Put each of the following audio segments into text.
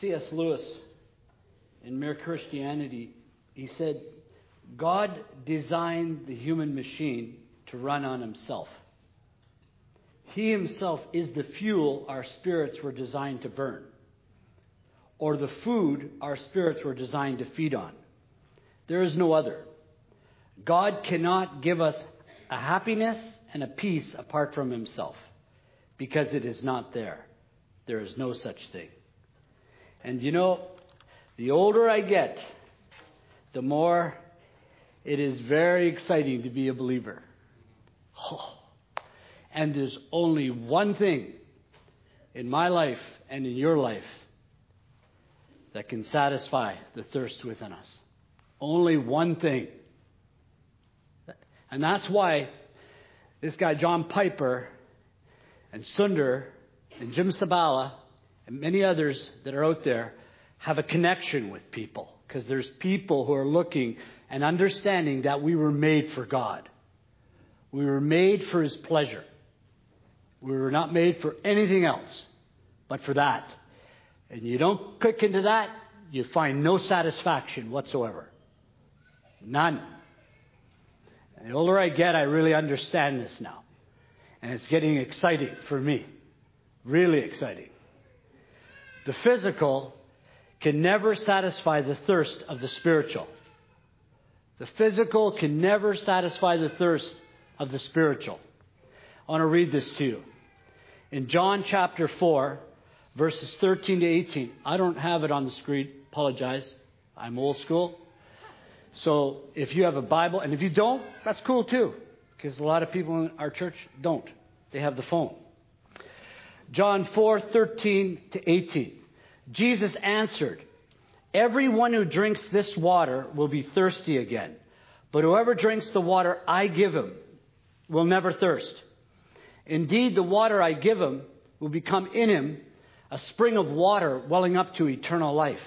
C.S. Lewis, in Mere Christianity, he said, God designed the human machine to run on himself. He himself is the fuel our spirits were designed to burn, or the food our spirits were designed to feed on. There is no other. God cannot give us a happiness and a peace apart from himself because it is not there. There is no such thing. And you know, the older I get, the more it is very exciting to be a believer. Oh. And there's only one thing in my life and in your life that can satisfy the thirst within us. Only one thing. And that's why this guy, John Piper, and Sunder, and Jim Cymbala, and many others that are out there have a connection with people. Because there's people who are looking and understanding that we were made for God. We were made for His pleasure. We were not made for anything else but for that. And you don't click into that, you find no satisfaction whatsoever. None. And the older I get, I really understand this now. And it's getting exciting for me. Really exciting. The physical can never satisfy the thirst of the spiritual. The physical can never satisfy the thirst of the spiritual. I want to read this to you. In John chapter 4, verses 13 to 18. I don't have it on the screen. Apologize. I'm old school. So if you have a Bible, and if you don't, that's cool too, because a lot of people in our church don't. They have the phone. John 4 13 to 18. Jesus answered, Everyone who drinks this water will be thirsty again, but whoever drinks the water I give him will never thirst. Indeed, the water I give him will become in him a spring of water welling up to eternal life.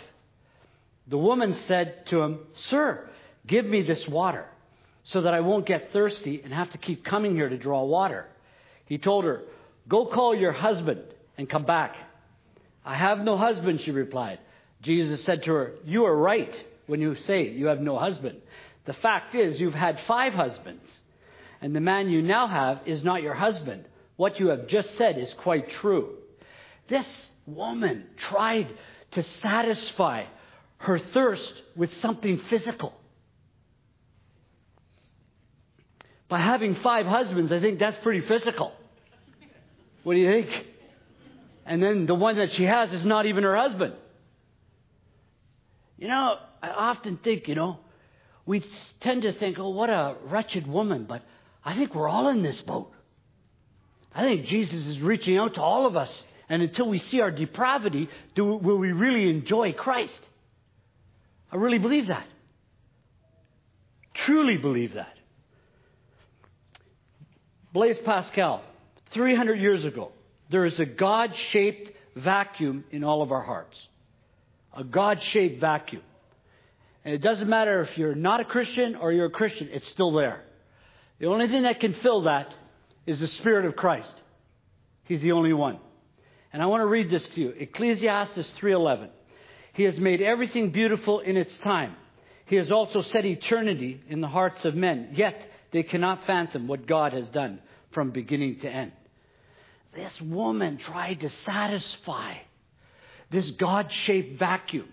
The woman said to him, Sir, give me this water so that I won't get thirsty and have to keep coming here to draw water. He told her, Go call your husband and come back. I have no husband, she replied. Jesus said to her, You are right when you say you have no husband. The fact is, you've had five husbands, and the man you now have is not your husband. What you have just said is quite true. This woman tried to satisfy her thirst with something physical. By having five husbands, I think that's pretty physical. What do you think? And then the one that she has is not even her husband. You know, I often think, you know, we tend to think, oh, what a wretched woman, but I think we're all in this boat. I think Jesus is reaching out to all of us. And until we see our depravity, do, will we really enjoy Christ? I really believe that. Truly believe that. Blaise Pascal, 300 years ago, there is a God shaped vacuum in all of our hearts. A God shaped vacuum. And it doesn't matter if you're not a Christian or you're a Christian, it's still there. The only thing that can fill that is the Spirit of Christ. He's the only one. And I want to read this to you. Ecclesiastes 3:11. He has made everything beautiful in its time. He has also set eternity in the hearts of men, yet they cannot fathom what God has done from beginning to end. This woman tried to satisfy this God shaped vacuum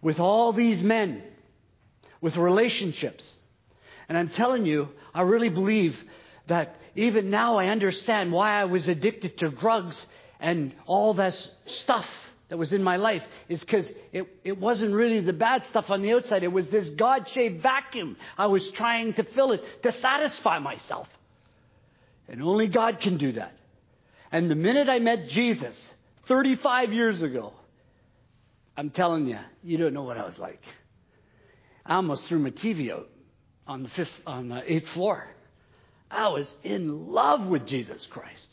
with all these men, with relationships. And I'm telling you, I really believe that even now I understand why I was addicted to drugs and all that stuff that was in my life is because it, it wasn't really the bad stuff on the outside. It was this God shaped vacuum. I was trying to fill it to satisfy myself. And only God can do that. And the minute I met Jesus 35 years ago, I'm telling you, you don't know what I was like. I almost threw my TV out on the fifth, on the eighth floor. I was in love with Jesus Christ.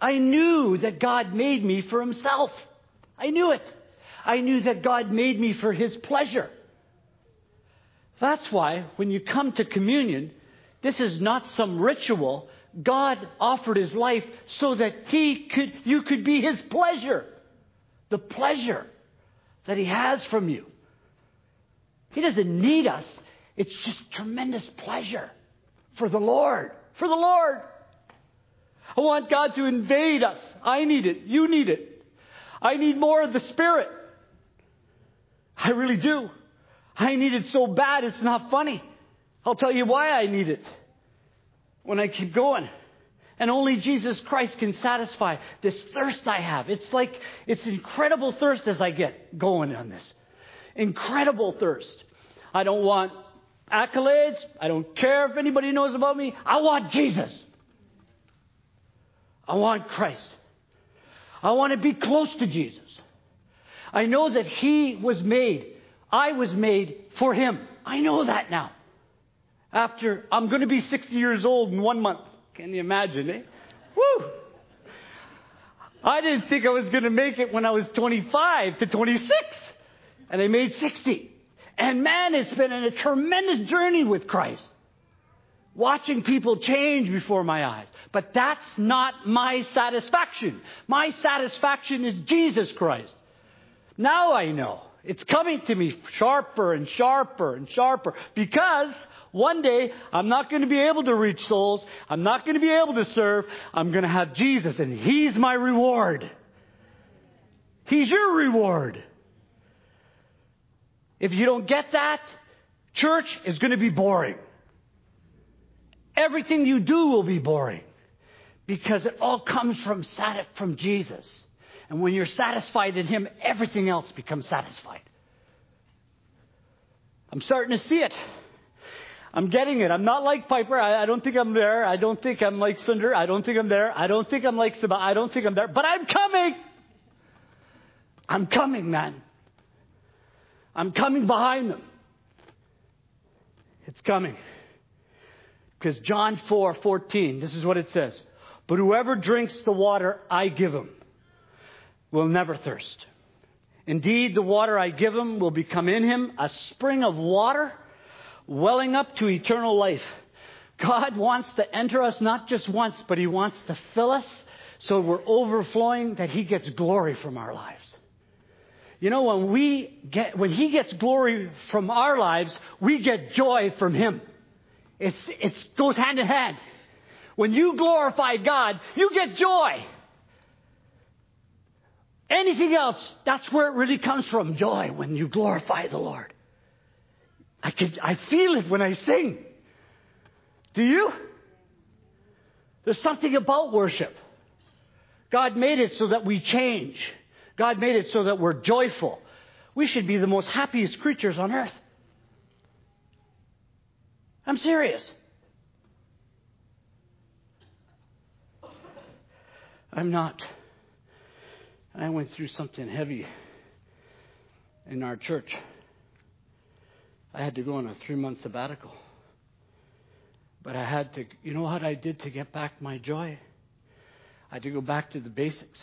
I knew that God made me for Himself. I knew it. I knew that God made me for His pleasure. That's why when you come to communion, this is not some ritual. God offered His life so that He could, you could be His pleasure. the pleasure that He has from you. He doesn't need us. It's just tremendous pleasure for the Lord. For the Lord. I want God to invade us. I need it. You need it. I need more of the Spirit. I really do. I need it so bad it's not funny. I'll tell you why I need it when I keep going. And only Jesus Christ can satisfy this thirst I have. It's like, it's incredible thirst as I get going on this. Incredible thirst. I don't want accolades. I don't care if anybody knows about me. I want Jesus. I want Christ. I want to be close to Jesus. I know that He was made. I was made for Him. I know that now. After I'm going to be 60 years old in one month. Can you imagine, eh? Woo! I didn't think I was going to make it when I was 25 to 26. And I made 60. And man, it's been a tremendous journey with Christ. Watching people change before my eyes. But that's not my satisfaction. My satisfaction is Jesus Christ. Now I know. It's coming to me sharper and sharper and sharper because one day I'm not going to be able to reach souls. I'm not going to be able to serve. I'm going to have Jesus and He's my reward. He's your reward. If you don't get that, church is going to be boring. Everything you do will be boring because it all comes from, from Jesus. And when you're satisfied in Him, everything else becomes satisfied. I'm starting to see it. I'm getting it. I'm not like Piper. I, I, don't think I'm there. I don't think I'm like Sunder. I don't think I'm there. I don't think I'm like Saba. I don't think I'm there. But I'm coming. I'm coming, man. I'm coming behind them. It's coming. Because John 4 14, this is what it says. But whoever drinks the water I give him will never thirst. Indeed, the water I give him will become in him a spring of water welling up to eternal life. God wants to enter us not just once, but he wants to fill us so we're overflowing that he gets glory from our lives. You know, when we get, when he gets glory from our lives, we get joy from him. It's, it goes hand in hand. When you glorify God, you get joy. Anything else, that's where it really comes from joy when you glorify the Lord. I, can, I feel it when I sing. Do you? There's something about worship. God made it so that we change. God made it so that we're joyful. We should be the most happiest creatures on earth. I'm serious. I'm not. I went through something heavy in our church. I had to go on a three month sabbatical. But I had to, you know what I did to get back my joy? I had to go back to the basics.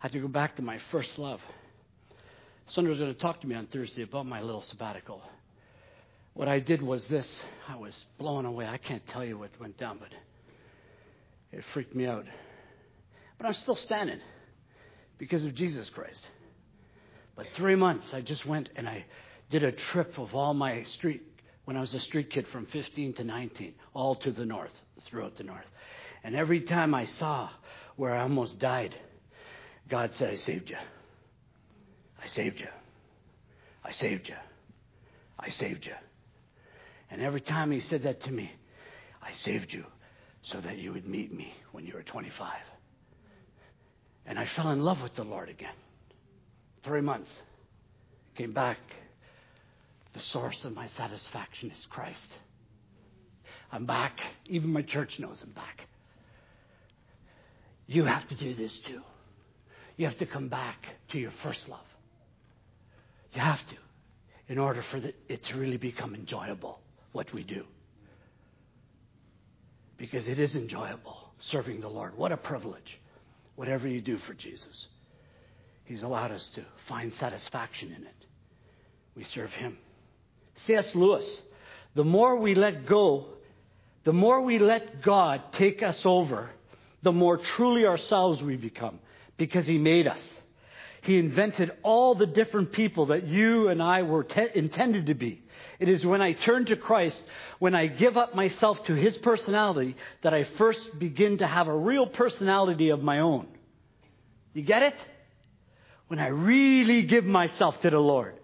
I had to go back to my first love. Sunder's going to talk to me on Thursday about my little sabbatical. What I did was this I was blown away. I can't tell you what went down, but it freaked me out. But I'm still standing because of Jesus Christ. But three months, I just went and I did a trip of all my street, when I was a street kid from 15 to 19, all to the north, throughout the north. And every time I saw where I almost died, God said, I saved you. I saved you. I saved you. I saved you. And every time he said that to me, I saved you so that you would meet me when you were 25. And I fell in love with the Lord again. Three months. Came back. The source of my satisfaction is Christ. I'm back. Even my church knows I'm back. You have to do this too. You have to come back to your first love. You have to, in order for the, it to really become enjoyable, what we do. Because it is enjoyable serving the Lord. What a privilege. Whatever you do for Jesus, He's allowed us to find satisfaction in it. We serve Him. C.S. Lewis, the more we let go, the more we let God take us over, the more truly ourselves we become because He made us. He invented all the different people that you and I were te- intended to be. It is when I turn to Christ, when I give up myself to His personality, that I first begin to have a real personality of my own. You get it? When I really give myself to the Lord,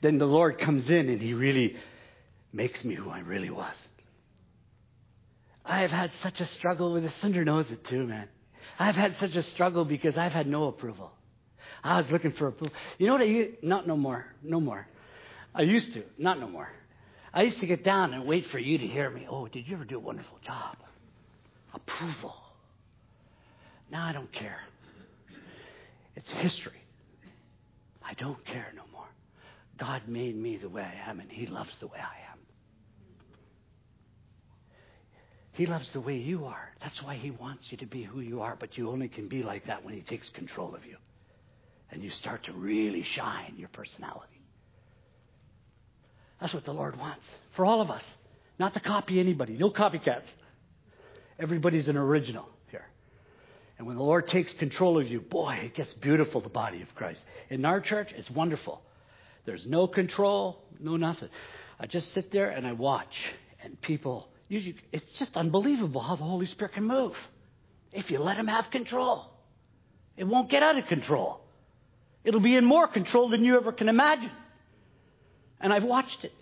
then the Lord comes in and He really makes me who I really was. I have had such a struggle with this. Sunder knows it too, man. I've had such a struggle because I've had no approval. I was looking for approval. You know what I Not no more. No more. I used to. Not no more. I used to get down and wait for you to hear me. Oh, did you ever do a wonderful job? Approval. Now I don't care. It's history. I don't care no more. God made me the way I am, and He loves the way I am. He loves the way you are. That's why He wants you to be who you are, but you only can be like that when He takes control of you. And you start to really shine your personality. That's what the Lord wants for all of us. Not to copy anybody. No copycats. Everybody's an original here. And when the Lord takes control of you, boy, it gets beautiful, the body of Christ. In our church, it's wonderful. There's no control, no nothing. I just sit there and I watch, and people, usually, it's just unbelievable how the Holy Spirit can move if you let Him have control. It won't get out of control. It'll be in more control than you ever can imagine. And I've watched it.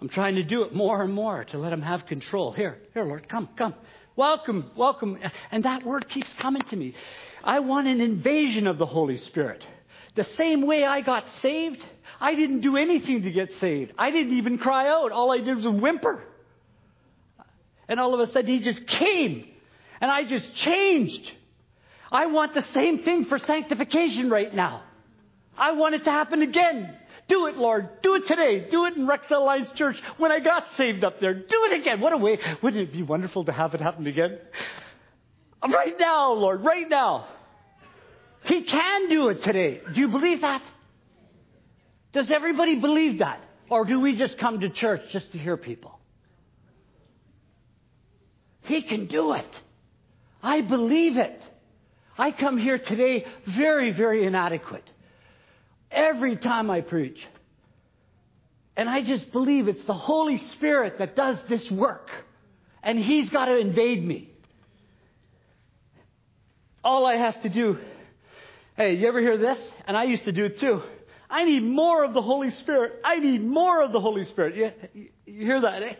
I'm trying to do it more and more to let Him have control. Here, here, Lord, come, come. Welcome, welcome. And that word keeps coming to me. I want an invasion of the Holy Spirit. The same way I got saved, I didn't do anything to get saved. I didn't even cry out. All I did was whimper. And all of a sudden, He just came. And I just changed. I want the same thing for sanctification right now. I want it to happen again. Do it, Lord. Do it today. Do it in Rexdale Alliance Church when I got saved up there. Do it again. What a way. Wouldn't it be wonderful to have it happen again? Right now, Lord. Right now. He can do it today. Do you believe that? Does everybody believe that? Or do we just come to church just to hear people? He can do it. I believe it. I come here today very, very inadequate every time I preach. And I just believe it's the Holy Spirit that does this work. And He's got to invade me. All I have to do, hey, you ever hear this? And I used to do it too. I need more of the Holy Spirit. I need more of the Holy Spirit. You, you hear that, eh?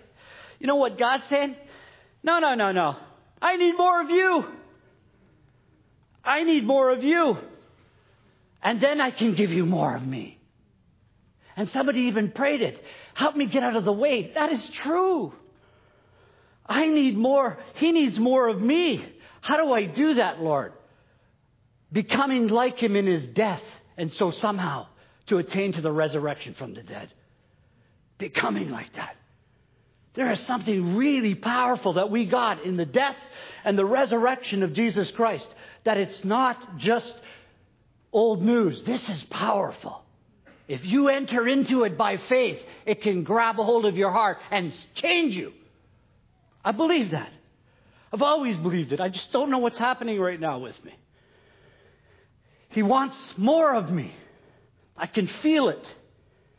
You know what God's saying? No, no, no, no. I need more of you. I need more of you. And then I can give you more of me. And somebody even prayed it. Help me get out of the way. That is true. I need more. He needs more of me. How do I do that, Lord? Becoming like him in his death, and so somehow to attain to the resurrection from the dead. Becoming like that. There is something really powerful that we got in the death and the resurrection of Jesus Christ. That it's not just old news. This is powerful. If you enter into it by faith, it can grab a hold of your heart and change you. I believe that. I've always believed it. I just don't know what's happening right now with me. He wants more of me. I can feel it.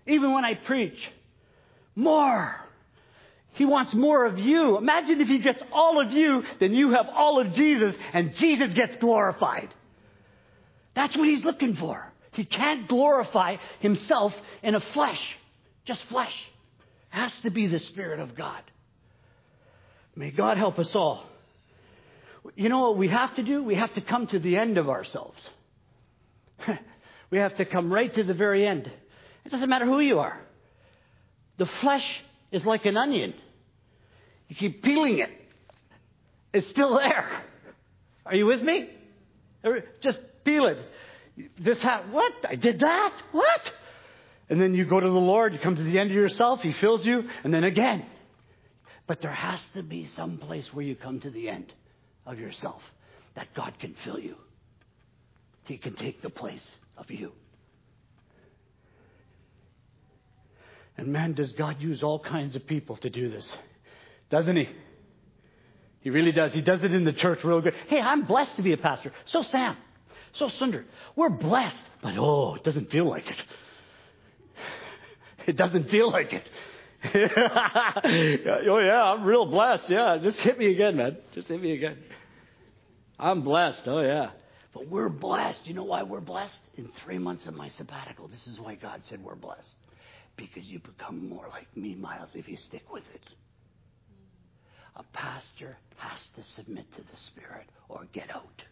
Even when I preach. More. He wants more of you. Imagine if he gets all of you, then you have all of Jesus, and Jesus gets glorified. That's what he's looking for. He can't glorify himself in a flesh, just flesh. It has to be the Spirit of God. May God help us all. You know what we have to do? We have to come to the end of ourselves. we have to come right to the very end. It doesn't matter who you are. The flesh is like an onion. You keep peeling it. It's still there. Are you with me? Just peel it. This hat, what? I did that? What? And then you go to the Lord, you come to the end of yourself, He fills you, and then again. But there has to be some place where you come to the end of yourself that God can fill you. He can take the place of you. And man, does God use all kinds of people to do this? Doesn't He? He really does. He does it in the church real good. Hey, I'm blessed to be a pastor. So Sam. So, Sunder, we're blessed, but oh, it doesn't feel like it. It doesn't feel like it. oh, yeah, I'm real blessed. Yeah, just hit me again, man. Just hit me again. I'm blessed. Oh, yeah. But we're blessed. You know why we're blessed? In three months of my sabbatical, this is why God said we're blessed. Because you become more like me, Miles, if you stick with it. A pastor has to submit to the Spirit or get out.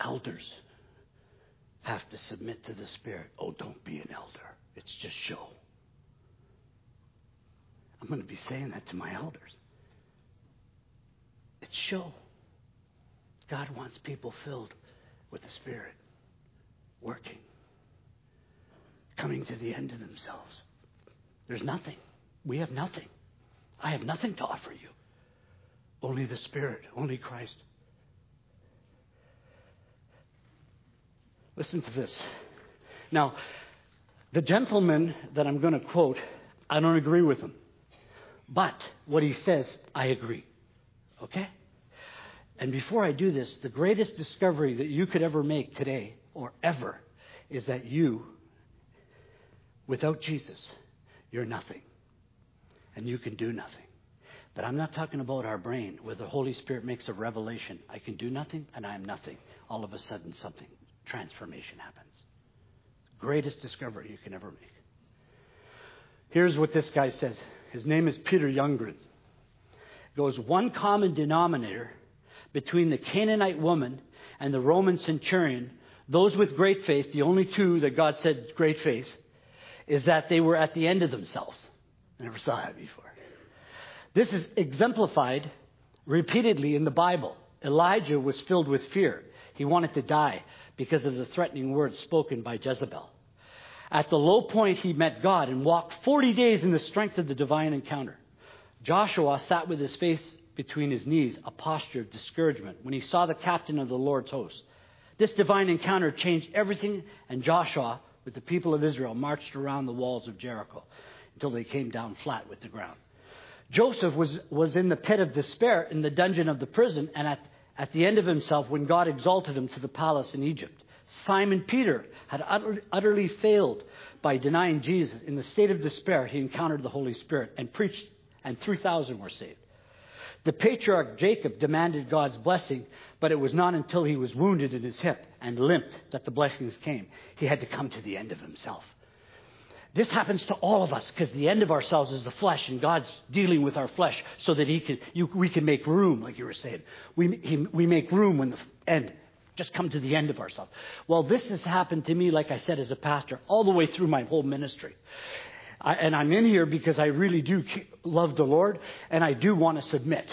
Elders have to submit to the Spirit. Oh, don't be an elder. It's just show. I'm going to be saying that to my elders. It's show. God wants people filled with the Spirit, working, coming to the end of themselves. There's nothing. We have nothing. I have nothing to offer you. Only the Spirit, only Christ. Listen to this. Now, the gentleman that I'm going to quote, I don't agree with him. But what he says, I agree. Okay? And before I do this, the greatest discovery that you could ever make today, or ever, is that you, without Jesus, you're nothing. And you can do nothing. But I'm not talking about our brain where the Holy Spirit makes a revelation. I can do nothing and I am nothing. All of a sudden, something, transformation happens. Greatest discovery you can ever make. Here's what this guy says. His name is Peter Youngren. Goes one common denominator between the Canaanite woman and the Roman centurion, those with great faith, the only two that God said great faith, is that they were at the end of themselves. I never saw that before. This is exemplified repeatedly in the Bible. Elijah was filled with fear. He wanted to die because of the threatening words spoken by Jezebel. At the low point, he met God and walked 40 days in the strength of the divine encounter. Joshua sat with his face between his knees, a posture of discouragement, when he saw the captain of the Lord's host. This divine encounter changed everything, and Joshua, with the people of Israel, marched around the walls of Jericho until they came down flat with the ground. Joseph was, was in the pit of despair in the dungeon of the prison, and at, at the end of himself when God exalted him to the palace in Egypt. Simon Peter had utterly failed by denying Jesus. In the state of despair, he encountered the Holy Spirit and preached, and 3,000 were saved. The patriarch Jacob demanded God's blessing, but it was not until he was wounded in his hip and limped that the blessings came. He had to come to the end of himself. This happens to all of us because the end of ourselves is the flesh, and God's dealing with our flesh so that he can, you, we can make room, like you were saying. We, he, we make room when the end just come to the end of ourselves. Well, this has happened to me, like I said, as a pastor, all the way through my whole ministry. I, and I'm in here because I really do love the Lord, and I do want to submit.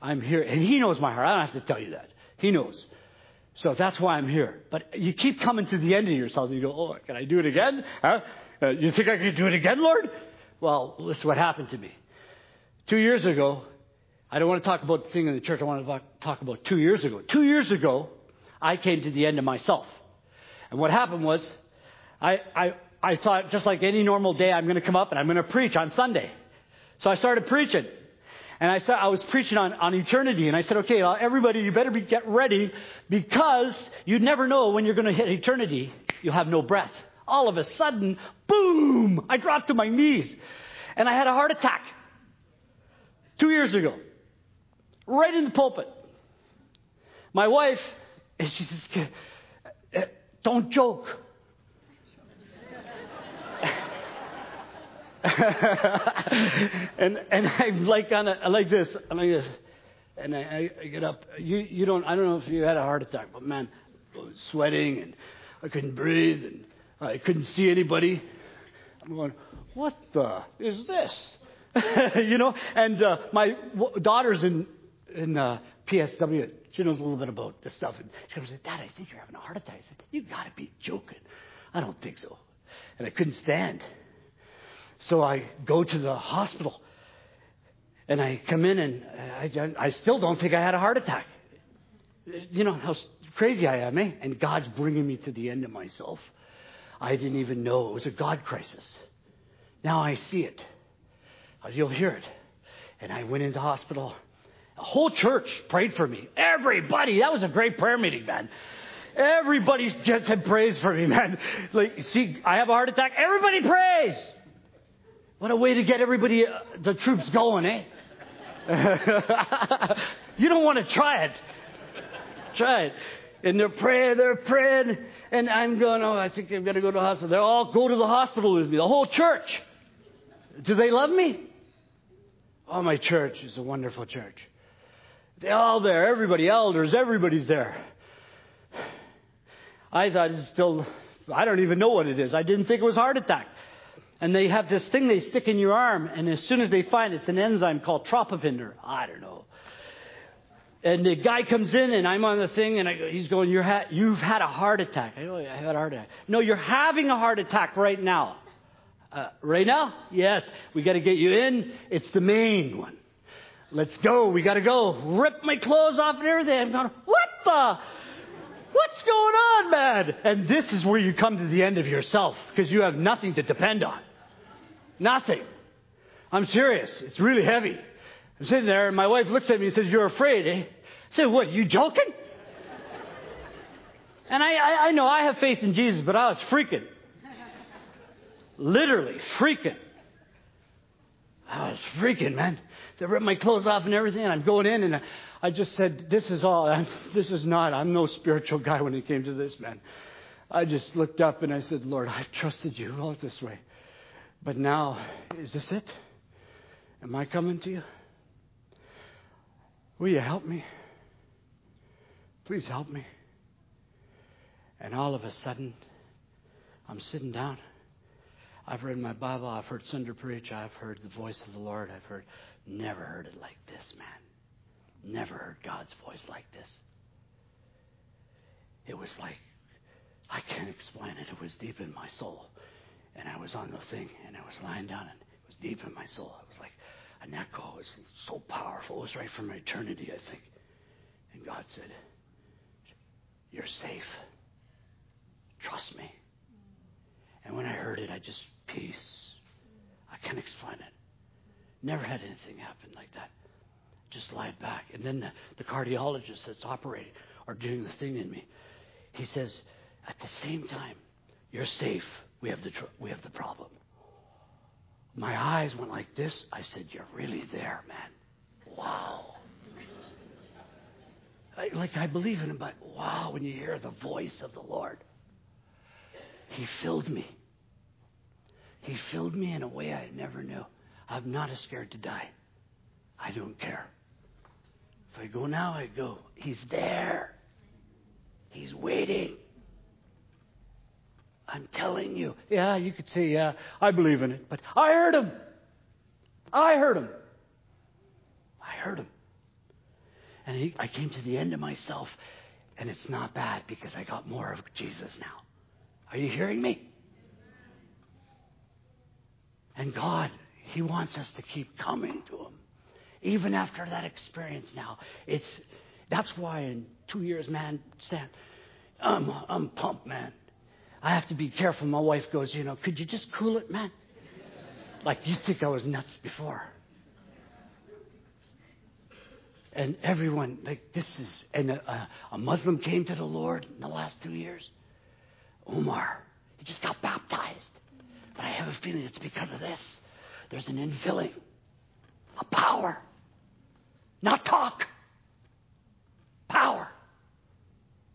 I'm here, and He knows my heart. I don't have to tell you that. He knows. So that's why I'm here. But you keep coming to the end of yourselves, and you go, "Oh, can I do it again? Huh? Uh, you think I can do it again, Lord?" Well, this is what happened to me. Two years ago, I don't want to talk about the thing in the church. I want to talk about two years ago. Two years ago, I came to the end of myself. And what happened was, I, I, I thought just like any normal day, I'm going to come up and I'm going to preach on Sunday. So I started preaching. And I, said, I was preaching on, on eternity. And I said, okay, well, everybody, you better be, get ready because you never know when you're going to hit eternity. You'll have no breath. All of a sudden, boom, I dropped to my knees. And I had a heart attack. Two years ago. Right in the pulpit. My wife she says, uh, Don't joke. and and I'm like on a, like this, I'm like this, and I, I get up. You you don't I don't know if you had a heart attack, but man, I was sweating and I couldn't breathe and I couldn't see anybody. I'm going, what the is this? you know, and uh, my w- daughter's in in uh, PSW she knows a little bit about this stuff. And she said, Dad, I think you're having a heart attack. I said, You got to be joking. I don't think so. And I couldn't stand. So I go to the hospital and I come in and I, I still don't think I had a heart attack. You know how crazy I am, eh? And God's bringing me to the end of myself. I didn't even know it was a God crisis. Now I see it. You'll hear it. And I went into hospital. The whole church prayed for me. Everybody. That was a great prayer meeting, man. Everybody just had praise for me, man. Like, see, I have a heart attack. Everybody prays. What a way to get everybody, uh, the troops going, eh? you don't want to try it. Try it. And they're praying, they're praying, and I'm going, oh, I think I'm going to go to the hospital. They all go to the hospital with me, the whole church. Do they love me? Oh, my church is a wonderful church. They're all there, everybody, elders, everybody's there. I thought it's still, I don't even know what it is. I didn't think it was heart attack. And they have this thing they stick in your arm, and as soon as they find it, it's an enzyme called tropopinder. I don't know. And the guy comes in, and I'm on the thing, and go, he's going, You're ha- You've had a heart attack. I go, I had a heart attack. No, you're having a heart attack right now. Uh, right now? Yes. We got to get you in. It's the main one. Let's go. We got to go. Rip my clothes off and everything. I'm going, What the? What's going on, man? And this is where you come to the end of yourself because you have nothing to depend on. Nothing. I'm serious. It's really heavy. I'm sitting there, and my wife looks at me and says, You're afraid, eh? I said, What, you joking? And I, I, I know I have faith in Jesus, but I was freaking. Literally freaking. I was freaking, man. They ripped my clothes off and everything, and I'm going in, and I just said, This is all. I'm, this is not. I'm no spiritual guy when it came to this, man. I just looked up and I said, Lord, I've trusted you all this way. But now, is this it? Am I coming to you? Will you help me? Please help me. And all of a sudden, I'm sitting down. I've read my Bible. I've heard Sunder preach. I've heard the voice of the Lord. I've heard, never heard it like this, man. Never heard God's voice like this. It was like, I can't explain it. It was deep in my soul. And I was on the thing, and I was lying down, and it was deep in my soul. It was like an echo. It was so powerful. It was right from eternity, I think. And God said, You're safe. Trust me. And when I heard it, I just, peace. I can't explain it. Never had anything happen like that. Just lied back. And then the, the cardiologist that's operating or doing the thing in me, he says, at the same time, you're safe. We have the, tr- we have the problem. My eyes went like this. I said, You're really there, man. Wow. Like I believe in him, but wow, when you hear the voice of the Lord, He filled me. He filled me in a way I never knew. I'm not as scared to die. I don't care. If I go now, I go. He's there. He's waiting. I'm telling you. Yeah, you could say, yeah, I believe in it. But I heard him. I heard him. I heard him. And he, I came to the end of myself, and it's not bad because I got more of Jesus now. Are you hearing me? And God, He wants us to keep coming to Him. Even after that experience now. It's that's why in two years, man, Stan, I'm I'm pumped, man. I have to be careful. My wife goes, you know, could you just cool it, man? Like you think I was nuts before. And everyone, like this is, and a, a Muslim came to the Lord in the last two years. Omar, he just got baptized. But I have a feeling it's because of this. There's an infilling, a power, not talk. Power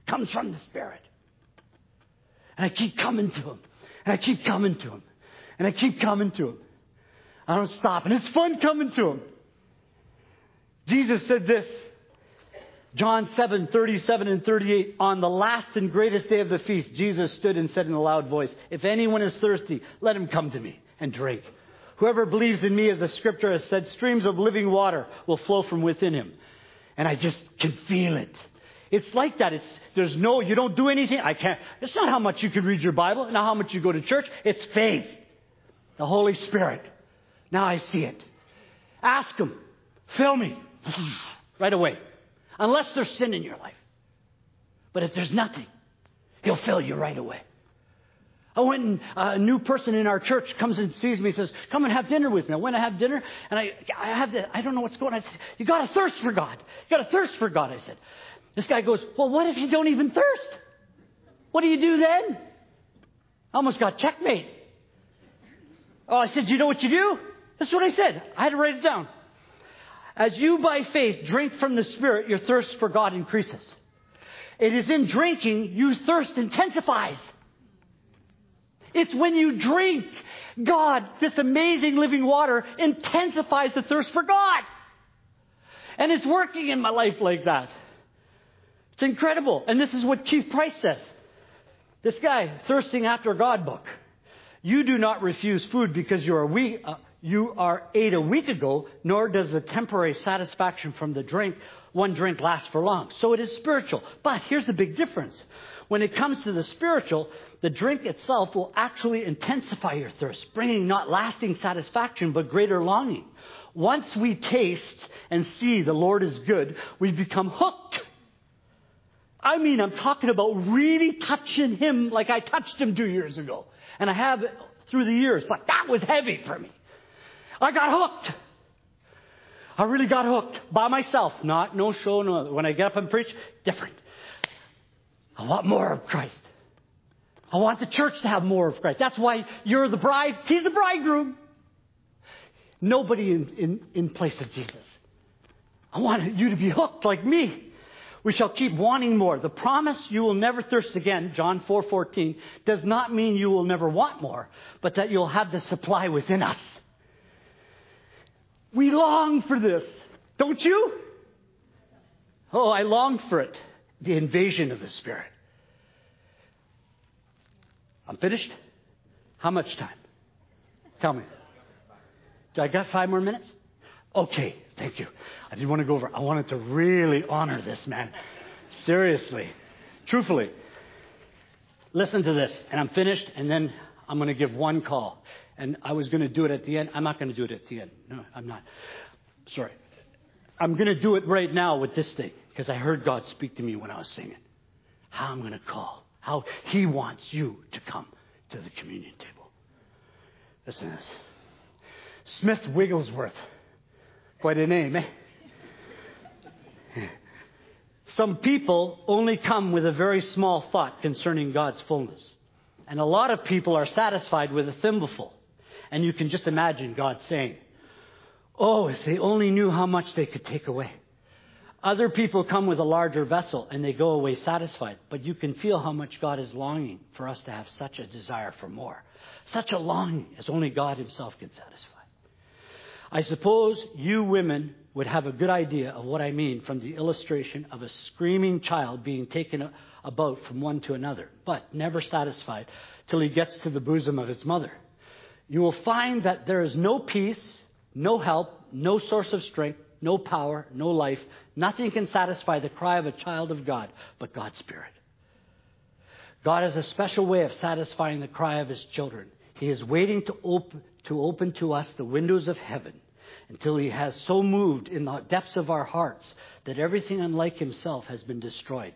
comes from the Spirit. And I keep coming to him. And I keep coming to him. And I keep coming to him. I don't stop. And it's fun coming to him. Jesus said this. John 7, 37 and 38. On the last and greatest day of the feast, Jesus stood and said in a loud voice, If anyone is thirsty, let him come to me and drink. Whoever believes in me, as the scripture has said, streams of living water will flow from within him. And I just can feel it. It's like that. It's, there's no, you don't do anything. I can't. It's not how much you can read your Bible, not how much you go to church. It's faith. The Holy Spirit. Now I see it. Ask Him. Fill me. Right away. Unless there's sin in your life. But if there's nothing, He'll fill you right away. I went and uh, a new person in our church comes and sees me and says, come and have dinner with me. I went to have dinner and I, I have the, I don't know what's going on. I said, you got to thirst for God. You got to thirst for God. I said, this guy goes, well, what if you don't even thirst? What do you do then? I almost got checkmate. Oh, I said, you know what you do? That's what I said. I had to write it down. As you by faith drink from the Spirit, your thirst for God increases. It is in drinking you thirst intensifies. It's when you drink God, this amazing living water intensifies the thirst for God. And it's working in my life like that. It's incredible. And this is what Keith Price says. This guy, thirsting after God book. You do not refuse food because you are weak, uh, you are ate a week ago, nor does the temporary satisfaction from the drink, one drink last for long. So it is spiritual. But here's the big difference. When it comes to the spiritual, the drink itself will actually intensify your thirst, bringing not lasting satisfaction, but greater longing. Once we taste and see the Lord is good, we become hooked. I mean, I'm talking about really touching Him like I touched Him two years ago. And I have through the years, but that was heavy for me. I got hooked. I really got hooked by myself. Not no show, no. When I get up and preach, different. I want more of Christ. I want the church to have more of Christ. That's why you're the bride. He's the bridegroom. Nobody in, in, in place of Jesus. I want you to be hooked like me. We shall keep wanting more. The promise you will never thirst again, John 4:14, does not mean you will never want more, but that you'll have the supply within us. We long for this, don't you? Oh, I long for it. The invasion of the Spirit. I'm finished? How much time? Tell me. Do I got five more minutes? Okay, thank you. I didn't want to go over. I wanted to really honor this man. Seriously. Truthfully. Listen to this, and I'm finished, and then I'm going to give one call. And I was going to do it at the end. I'm not going to do it at the end. No, I'm not. Sorry. I'm going to do it right now with this thing because I heard God speak to me when I was singing. How I'm going to call. How He wants you to come to the communion table. Listen to this. Smith Wigglesworth. Quite a name, eh? Some people only come with a very small thought concerning God's fullness. And a lot of people are satisfied with a thimbleful. And you can just imagine God saying, Oh, if they only knew how much they could take away. Other people come with a larger vessel and they go away satisfied. But you can feel how much God is longing for us to have such a desire for more. Such a longing as only God Himself can satisfy. I suppose you women would have a good idea of what I mean from the illustration of a screaming child being taken about from one to another, but never satisfied till he gets to the bosom of its mother you will find that there is no peace, no help, no source of strength, no power, no life. Nothing can satisfy the cry of a child of God but God's Spirit. God has a special way of satisfying the cry of his children. He is waiting to open, to open to us the windows of heaven until he has so moved in the depths of our hearts that everything unlike himself has been destroyed.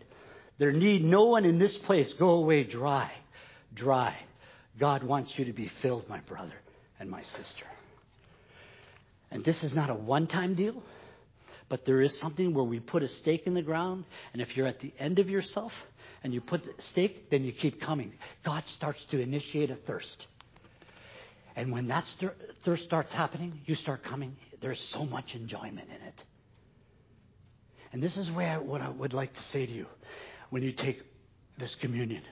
There need no one in this place go away dry, dry. God wants you to be filled, my brother and my sister. And this is not a one time deal, but there is something where we put a stake in the ground, and if you're at the end of yourself and you put the stake, then you keep coming. God starts to initiate a thirst. And when that thirst starts happening, you start coming. There's so much enjoyment in it. And this is where what I would like to say to you when you take this communion.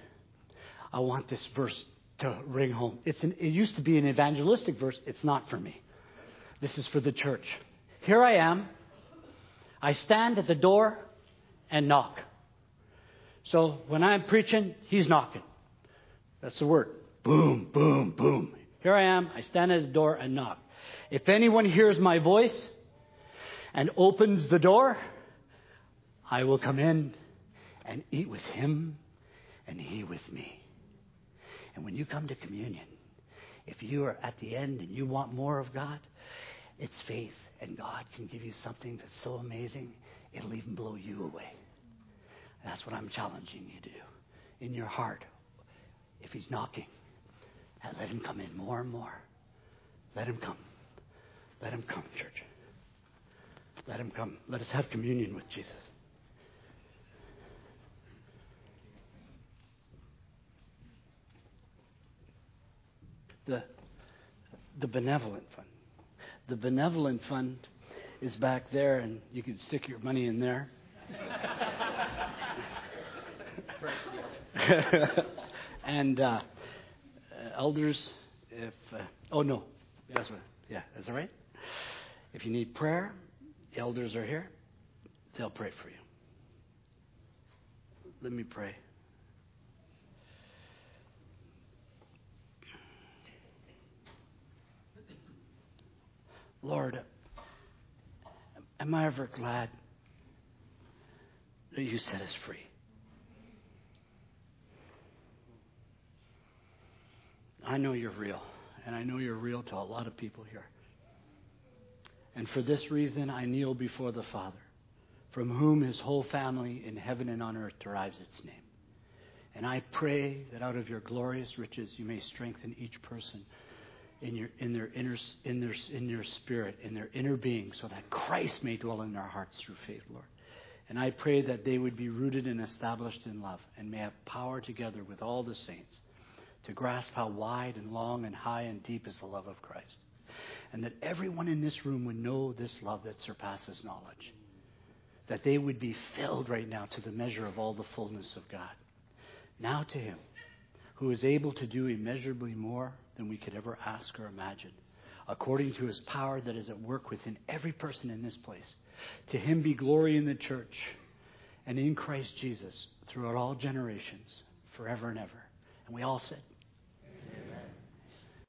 I want this verse to ring home. An, it used to be an evangelistic verse. It's not for me. This is for the church. Here I am. I stand at the door and knock. So when I'm preaching, he's knocking. That's the word. Boom, boom, boom. Here I am. I stand at the door and knock. If anyone hears my voice and opens the door, I will come in and eat with him and he with me. And when you come to communion, if you are at the end and you want more of God, it's faith. And God can give you something that's so amazing, it'll even blow you away. That's what I'm challenging you to do in your heart. If He's knocking, let him come in more and more. Let him come. Let him come, church. Let him come. Let us have communion with Jesus. The, the benevolent fund. The benevolent fund is back there, and you can stick your money in there. and uh, uh, elders, if uh, oh no, that's yeah, that's all right. If you need prayer, the elders are here. They'll pray for you. Let me pray. Lord, am I ever glad that you set us free? I know you're real, and I know you're real to a lot of people here. And for this reason, I kneel before the Father, from whom his whole family in heaven and on earth derives its name. And I pray that out of your glorious riches you may strengthen each person in, your, in, their inner, in, their, in your spirit, in their inner being, so that Christ may dwell in their hearts through faith, Lord. And I pray that they would be rooted and established in love and may have power together with all the saints to grasp how wide and long and high and deep is the love of Christ and that everyone in this room would know this love that surpasses knowledge. That they would be filled right now to the measure of all the fullness of God. Now to Him, who is able to do immeasurably more than we could ever ask or imagine, according to His power that is at work within every person in this place. To Him be glory in the church and in Christ Jesus throughout all generations, forever and ever. And we all said,